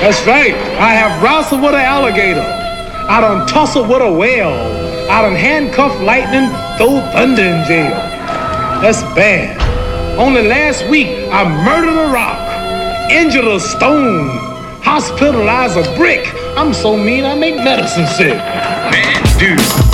That's right. I have wrestled with an alligator. I done tussled with a whale. I done handcuffed lightning, throw thunder in jail. That's bad. Only last week, I murdered a rock, injured a stone, hospitalized a brick. I'm so mean, I make medicine sick. Man, dude.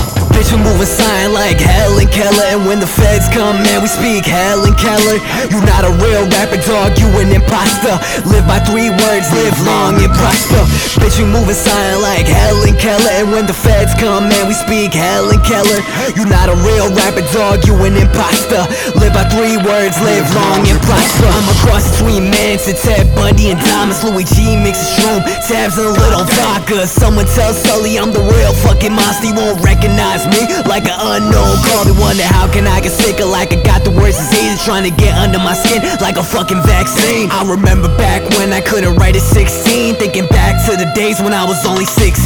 Bitch, we moving sign like Helen Keller. And when the feds come, man, we speak Helen Keller. You not a real rapper, dog, you an imposter. Live by three words, live long and prosper. Bitch, we moving sign like Helen Keller. And when the feds come, man, we speak Helen Keller. You not a real rapper, dog, you an imposter. Live by three words, live long and prosper. I'm a cross between Manson, Ted Bundy and Thomas. Luey G a shroom, tabs and a little vodka. Someone tell Sully I'm the real fucking monster. He won't recognize me like an unknown. Call me wonder how can I get sicker like I got the worst disease Trying to get under my skin like a fucking vaccine. I remember back when I couldn't write at 16 Thinking back to the days when I was only 16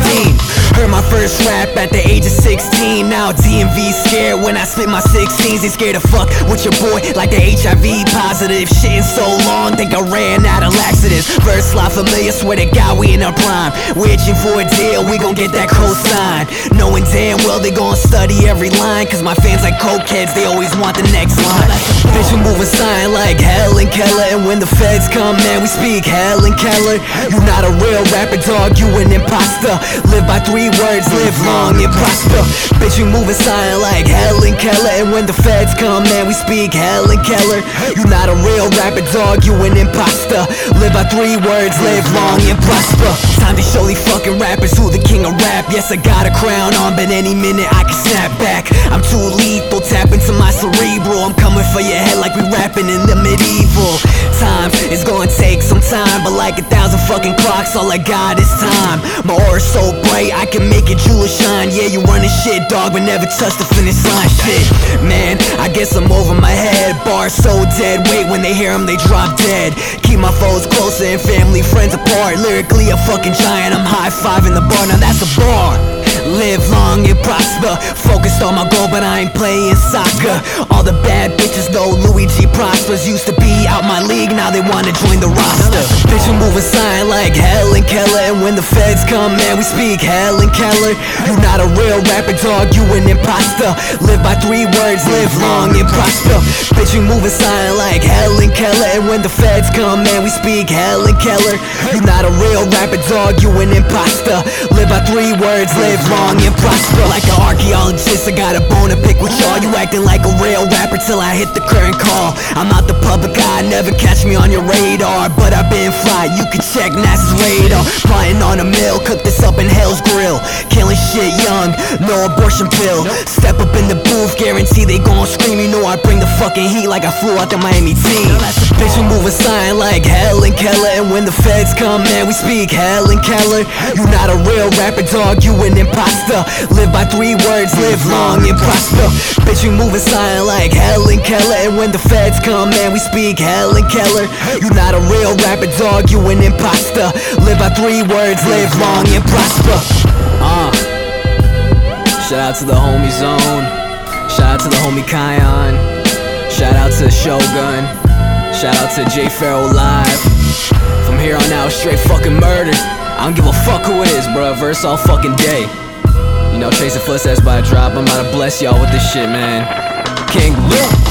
Heard my first rap at the age of 16 Now DMV scared when I spit my 16s They scared to fuck with your boy like the HIV positive. Shit so long, think I ran out of laxatives. Verse line familiar, swear to God we in our prime. We itching for a deal, we gon' get that cosign. Knowing damn well they gon' study every line Cause my fans like cokeheads, they always want the next line Bitch, we moving sign like Helen Keller. And when the feds come, man, we speak Helen Keller. You're not a real rapper, dog, you an imposter. Live by three words, live long and prosper. Bitch, we moving sign like Helen Keller. And when the feds come, man, we speak Helen Keller. You're not a real rapper, dog, you an imposter Live by three words, live long and prosper. Time to show these fucking rappers who the king of rap. Yes, I got a crown on, but any minute I can snap back. I'm too lethal, tap into my cerebral. I'm coming for your head like we rapping in the medieval Time is gonna take but like a thousand fucking clocks All I got is time. My aura's so bright, I can make it jewel shine. Yeah, you running shit, dog, but never touch the finish line. Shit, man, I guess I'm over my head. Bars so dead, wait, when they hear them, they drop dead. Keep my foes closer and family, friends apart. Lyrically a fucking giant, I'm high-fiving the bar, now that's a bar Live long and prosper. Focused on my goal but I ain't playing soccer. All the bad bitches know Luey G Prospers Used to be out my league, now they wanna join the roster. Bitch, we moving sign like Helen Keller. And when the feds come, man, we speak Helen Keller. You not a real rapper, dog, you an imposter. Live by three words, live long and prosper. Bitch, we moving sign like Helen Keller. And when the feds come, man, we speak Helen Keller. You not a real rapper, dog, you an imposter. Live by three words, live long and prosper Like an I got a bone to pick with y'all. You acting like a real rapper till I hit the current call. I'm out the public eye, never catch me on your radar. But I've been fly, you can check NASA's radar. Flying on a mill, cook this up in Hell's Grill. Killing shit young, no abortion pill. Step up in the booth, guarantee they gon' scream. You know I bring the fucking heat like I flew out the Miami team. Bitch, we moving sign like Helen Keller. And when the feds come, man, we speak Helen Keller. You not a real rapper, dog, you an imposter. Live by three words, live long and prosper. Bitch, you moving sign like Helen Keller. And when the feds come, man, we speak Helen Keller You not a real rapper, dog, you an imposter. Live by three words, live long and prosper. Uh Shout out to the homie Zone. Shout out to the homie Kion. Shout out to Shogun. Shout out to J Farrell Live. From here on out, straight fucking murder. I don't give a fuck who it is, bruh. Verse all fucking day. You know, chasing footsteps by a drop. I'm about to bless y'all with this shit, man. King Luke.